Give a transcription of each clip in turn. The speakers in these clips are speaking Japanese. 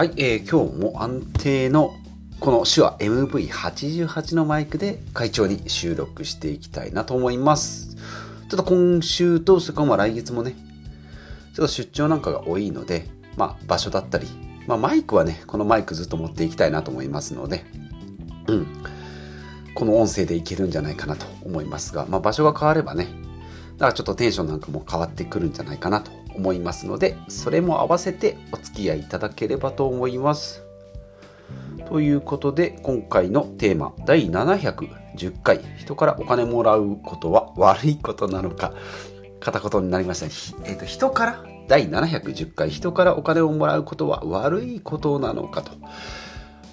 はい、えー、今日も安定のこの手話 MV88 のマイクで会長に収録していきたいなと思います。ちょっと今週と、それから来月もね、ちょっと出張なんかが多いので、まあ場所だったり、まあマイクはね、このマイクずっと持っていきたいなと思いますので、うん。この音声でいけるんじゃないかなと思いますが、まあ場所が変わればね、だからちょっとテンションなんかも変わってくるんじゃないかなと思いますので、それも合わせてお付き合いいただければと思います。ということで、今回のテーマ、第710回、人からお金もらうことは悪いことなのか、片言になりましたね。えっ、ー、と、人から、第710回、人からお金をもらうことは悪いことなのかと。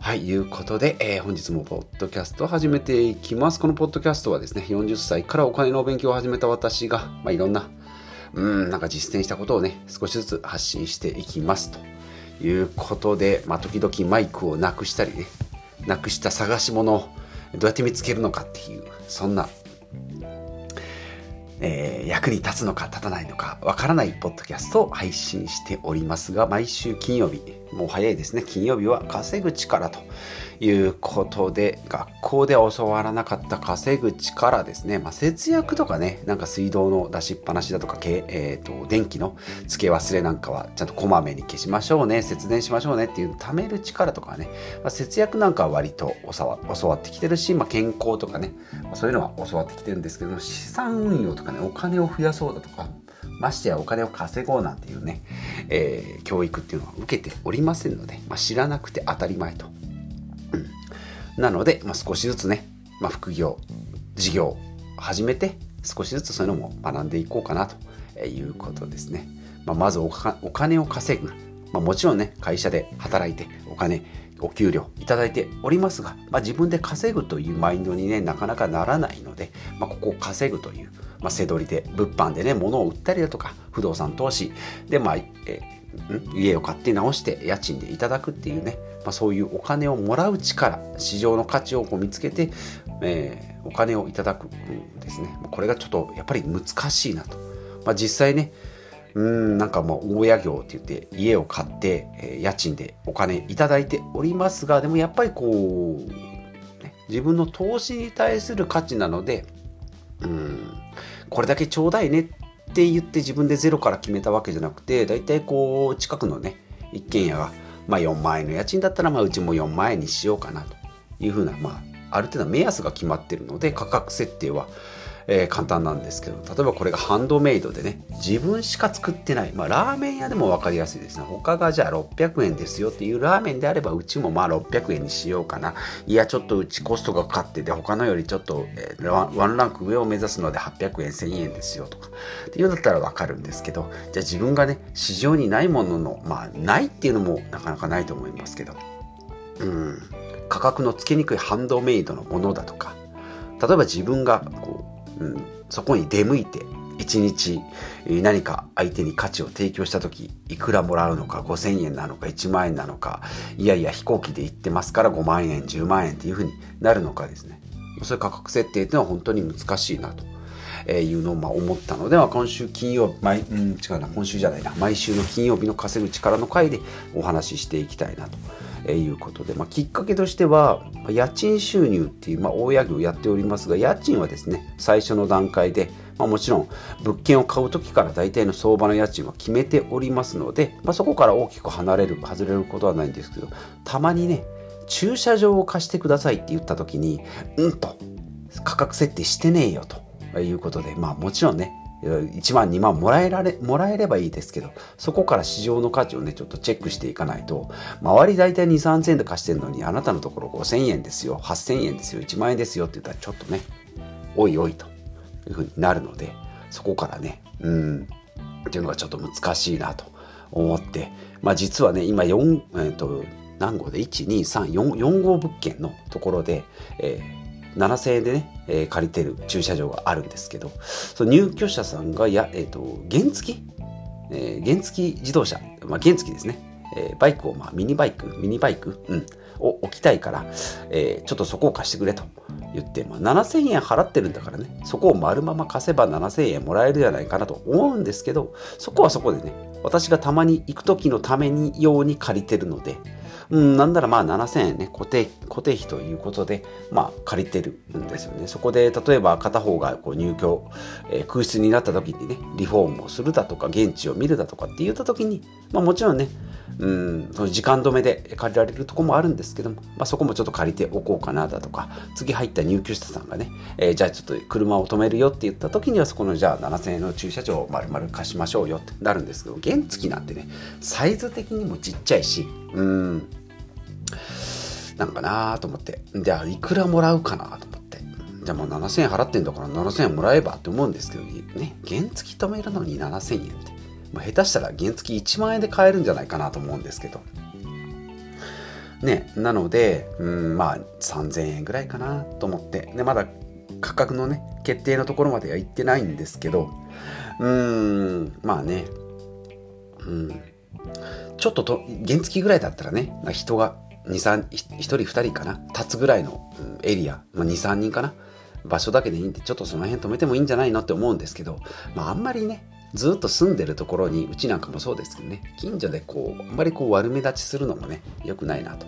はい、いうことで、えー、本日もポッドキャストを始めていきます。このポッドキャストはですね、40歳からお金のお勉強を始めた私が、まあ、いろんなうん、なんか実践したことをね、少しずつ発信していきますということで、まあ、時々マイクをなくしたりね、なくした探し物をどうやって見つけるのかっていう、そんな、えー、役に立つのか立たないのかわからないポッドキャストを配信しておりますが、毎週金曜日、もう早いですね、金曜日は稼ぐ力ということで、学校で教わらなかった稼ぐ力ですね。まあ、節約とかね、なんか水道の出しっぱなしだとか、えーと、電気の付け忘れなんかはちゃんとこまめに消しましょうね、節電しましょうね。っていう貯める力とかね、まあ、節約なんかは割と教わ教わってきてるし、まあ、健康とかね、まあ、そういうのは教わってきてるんですけども、資産運用とかね、お金を増やそうだとか、ましてやお金を稼ごうなんていうね、えー、教育っていうのは受けておりませんので、まあ、知らなくて当たり前と。なので、まあ、少しずつね、まあ、副業、事業を始めて、少しずつそういうのも学んでいこうかなということですね。まあ、まずお金を稼ぐ。まあ、もちろんね、会社で働いてお金、お給料いただいておりますが、まあ、自分で稼ぐというマインドにね、なかなかならないので、まあ、ここを稼ぐという、まあ、背取りで、物販でね、物を売ったりだとか、不動産投資で、まあ、え家を買って直して家賃でいただくっていうね、まあ、そういうお金をもらう力市場の価値をこう見つけて、えー、お金をいただくんですね。これがちょっとやっぱり難しいなと、まあ、実際ねうんなんかもう大家業って言って家を買って、えー、家賃でお金いただいておりますがでもやっぱりこう、ね、自分の投資に対する価値なのでうんこれだけちょうだいねってって言って自分でゼロから決めたわけじゃなくて大体こう近くのね一軒家がまあ、4万円の家賃だったら、まあ、うちも4万円にしようかなというふうな、まあ、ある程度目安が決まってるので価格設定は、えー、簡単なんですけど例えばこれがハンドメイドでね自分しか作ってない、まあ、ラーメン屋でも分かりやすいですね。他がじゃあ600円ですよっていうラーメンであればうちもまあ600円にしようかな。いやちょっとうちコストがかかってて他のよりちょっと、えー、ワンランク上を目指すので800円1000円ですよとか。っていうんだったら分かるんですけどじゃあ自分がね市場にないもののまあないっていうのもなかなかないと思いますけど。うん。価格のつけにくいハンドメイドのものだとか。例えば自分がこううん、そこに出向いて一日何か相手に価値を提供した時いくらもらうのか5,000円なのか1万円なのかいやいや飛行機で行ってますから5万円10万円っていうふうになるのかですねそういう価格設定っていうのは本当に難しいなと。えいうのをま思ったので、は今週金曜日、毎、うん、違うな、今週じゃないな、毎週の金曜日の稼ぐ力の回でお話ししていきたいなと。えいうことで、まあ、きっかけとしてはま家賃収入っていう、まあ、大家業をやっておりますが家賃はですね最初の段階で、まあ、もちろん物件を買う時から大体の相場の家賃は決めておりますので、まあ、そこから大きく離れる外れることはないんですけどたまにね駐車場を貸してくださいって言った時にうんと価格設定してねえよということでまあもちろんね1万2万もらえられもらえればいいですけどそこから市場の価値をねちょっとチェックしていかないと周り大体2 3 0 0 0円で貸してるのにあなたのところ5000円ですよ8000円ですよ1万円ですよって言ったらちょっとねおいおいというふうになるのでそこからねうんっていうのがちょっと難しいなと思ってまあ実はね今4えっ、ー、と何号で？12344号物件のところで、えー7000円でね、えー、借りてる駐車場があるんですけど、その入居者さんがや、えっ、ー、と、原付き、えー、原付き自動車、まあ、原付きですね、えー、バイクを、まあ、ミニバイク、ミニバイク、うん、を置きたいから、えー、ちょっとそこを貸してくれと言って、まあ、7000円払ってるんだからね、そこを丸まま貸せば7000円もらえるじゃないかなと思うんですけど、そこはそこでね、私がたまに行く時のために用に借りてるので、うん、なんならまあ7000円ね、固定、固定費ということで、まあ借りてるんですよね。そこで、例えば片方がこう入居、えー、空室になった時にね、リフォームをするだとか、現地を見るだとかって言った時に、まあもちろんね、うん、その時間止めで借りられるとこもあるんですけども、まあそこもちょっと借りておこうかなだとか、次入った入居者さんがね、えー、じゃあちょっと車を止めるよって言った時には、そこのじゃあ7000円の駐車場を丸々貸しましょうよってなるんですけど、原付なんてね、サイズ的にもちっちゃいし、うん、なんかなと思って。じゃあ、いくらもらうかなと思って。じゃあもう7000円払ってんだから7000円もらえばって思うんですけど、ね、原付止めるのに7000円って。まあ、下手したら原付1万円で買えるんじゃないかなと思うんですけど。ね、なので、うん、まあ3000円ぐらいかなと思って。で、まだ価格のね、決定のところまでは行ってないんですけど、うーん、まあね、うん、ちょっとと原付ぐらいだったらね、人が2、3、1人2人かな？立つぐらいのエリア、まあ、2、3人かな？場所だけでいいんで、ちょっとその辺止めてもいいんじゃないのって思うんですけど、まああんまりね、ずっと住んでるところに、うちなんかもそうですけどね、近所でこう、あんまりこう悪目立ちするのもね、良くないなと、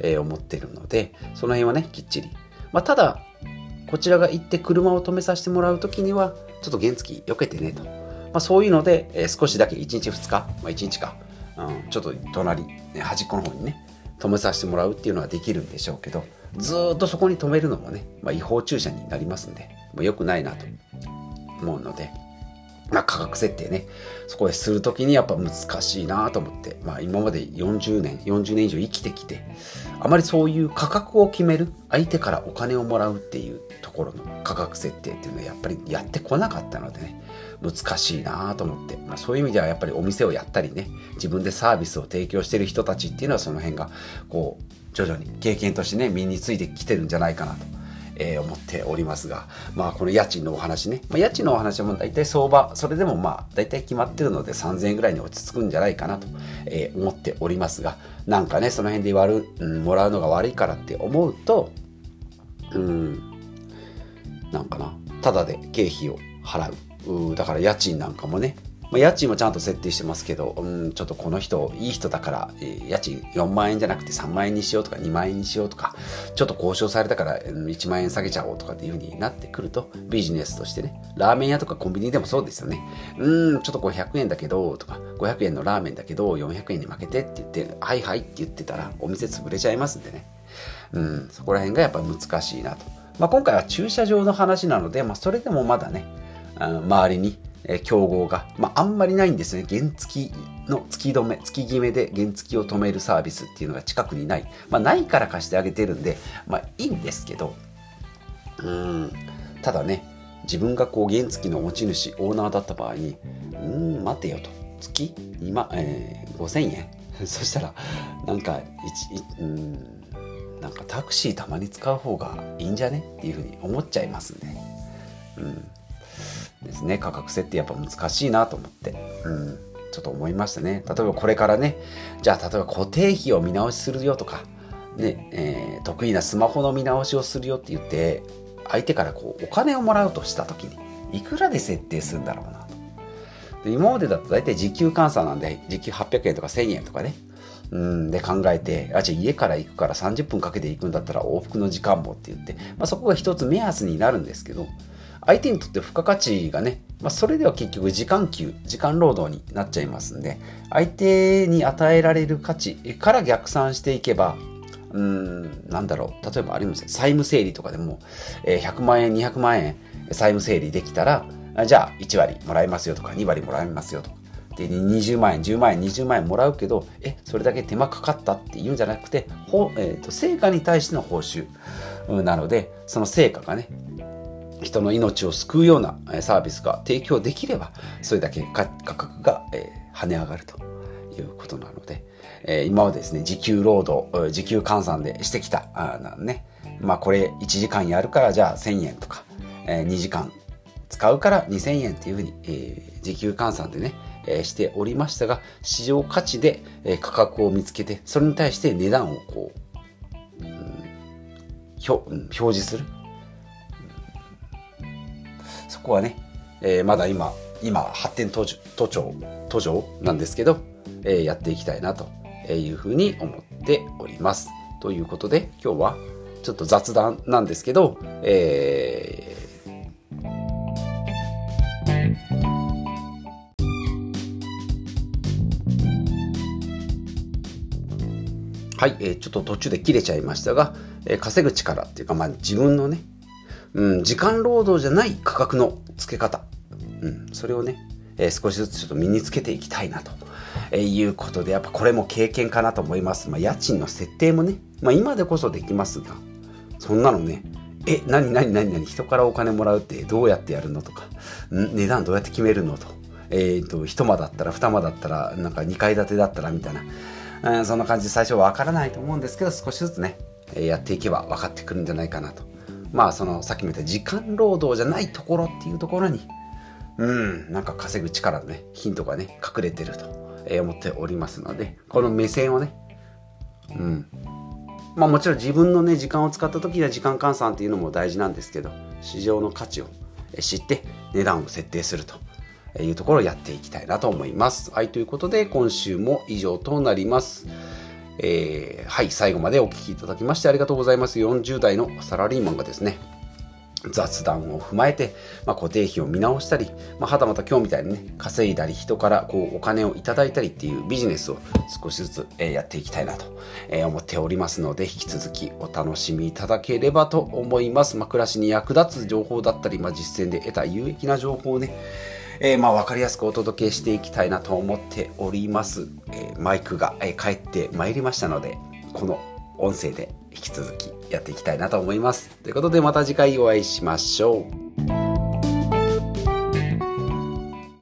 えー、思ってるので、その辺はね、きっちり。まあただ、こちらが行って車を止めさせてもらうときには、ちょっと原付避けてねと。まあそういうので、えー、少しだけ1日2日、まあ1日か、うん、ちょっと隣、ね、端っこの方にね、止めさせてもらうっていうのはできるんでしょうけどずっとそこに止めるのもね、まあ、違法駐車になりますんでもう良くないなと思うので、まあ、価格設定ね。そこでする時にやっぱ難しいなと思って、まあ、今まで40年40年以上生きてきてあまりそういう価格を決める相手からお金をもらうっていうところの価格設定っていうのはやっぱりやってこなかったのでね難しいなと思って、まあ、そういう意味ではやっぱりお店をやったりね自分でサービスを提供してる人たちっていうのはその辺がこう徐々に経験としてね身についてきてるんじゃないかなと。えー、思っておりますが、まあ、この家賃のお話ね、まあ、家賃のお話はも大体相場、それでもまあ、大体決まってるので3000円ぐらいに落ち着くんじゃないかなと、え、思っておりますが、なんかね、その辺で言わる、うん、もらうのが悪いからって思うと、うん、なんかな、ただで経費を払う。だから家賃なんかもね、まあ、家賃もちゃんと設定してますけど、うん、ちょっとこの人いい人だから、えー、家賃4万円じゃなくて3万円にしようとか2万円にしようとかちょっと交渉されたから1万円下げちゃおうとかっていう風になってくるとビジネスとしてねラーメン屋とかコンビニでもそうですよね。うんちょっと500円だけどとか500円のラーメンだけど400円に負けてって言ってはいはいって言ってたらお店潰れちゃいますんでね。うんそこら辺がやっぱ難しいなと。まあ、今回は駐車場の話なので、まあ、それでもまだね周りに競合が、まあ、あんまりないんですね。原付の突き止め、突き決めで原付を止めるサービスっていうのが近くにない。まあ、ないから貸してあげてるんで、まあ、いいんですけど、うん、ただね、自分がこう原付の持ち主、オーナーだった場合に、うん、待てよと。月2万、えー、5000円 そしたら、なんか、1、うん、なんかタクシーたまに使う方がいいんじゃね？っていうふうに思っちゃいますんで、うん。ですね。価格設定やっぱ難しいなと思って、うん、ちょっと思いましたね。例えばこれからね。じゃあ例えば固定費を見直しするよとか。ねえー、得意なスマホの見直しをするよって言って相手からこうお金をもらうとした時にいくらで設定するんだろうなと。で今までだと大体時給換算なんで時給800円とか1000円とかね。うん。で考えてあじゃあ家から行くから30分かけて行くんだったら往復の時間もって言って、まあ、そこが一つ目安になるんですけど。相手にとって付加価値がね、まあ、それでは結局時間給、時間労働になっちゃいますんで、相手に与えられる価値から逆算していけば、うん、なんだろう。例えばあります債務整理とかでも、えー、100万円、200万円債務整理できたら、じゃあ1割もらえますよとか、2割もらえますよとか。で、20万円、10万円、20万円もらうけど、え、それだけ手間かかったっていうんじゃなくて、ほえーと成果に対しての報酬なので、その成果がね、人の命を救うようなサービスが提供できれば、それだけ価格が跳ね上がるということなので、今はですね、時給労働、時給換算でしてきた、あね、まあこれ1時間やるからじゃあ1000円とか、2時間使うから2000円っていうふうに、時給換算でね、しておりましたが、市場価値で価格を見つけて、それに対して値段をこう、表示する。こはね、えー、まだ今、今、発展途上途上、途上なんですけど、えー、やっていきたいなというふうに思っております。ということで、今日はちょっと雑談なんですけど、えーはい、えー、ちょっと途中で切れちゃいましたが、えー、稼ぐ力っていうか、まあ、自分のね、うん、時間労働じゃない価格の付け方、うん、それをね、えー、少しずつちょっと身につけていきたいなと、えー、いうことで、やっぱこれも経験かなと思います。まあ、家賃の設定もね、まあ、今でこそできますが、そんなのね、え、何何何何人からお金もらうってどうやってやるのとか、値段どうやって決めるのと、えっ、ー、と、一間だったら二間だったら、なんか二階建てだったらみたいな、うん、そんな感じで最初わからないと思うんですけど少しずつねやっていけば分かってくるんじゃないかなと。まあそのさっきも言った時間労働じゃないところっていうところにうんなんか稼ぐ力のねヒントがね隠れてると思っておりますのでこの目線をねうんまあもちろん自分のね時間を使った時には時間換算っていうのも大事なんですけど市場の価値を知って値段を設定するというところをやっていきたいなと思います。はい、ということで今週も以上となります。えー、はい、最後までお聴きいただきましてありがとうございます。40代のサラリーマンがですね、雑談を踏まえて、まあ、固定費を見直したり、まあ、はたまた今日みたいにね、稼いだり、人からこうお金をいただいたりっていうビジネスを少しずつ、やっていきたいなと、思っておりますので、引き続きお楽しみいただければと思います。まあ、暮らしに役立つ情報だったり、まあ、実践で得た有益な情報をね、えー、まあ分かりやすくお届けしていきたいなと思っております。えー、マイクが、えー、帰ってまいりましたので、この音声で引き続きやっていきたいなと思います。ということでまた次回お会いしましょう。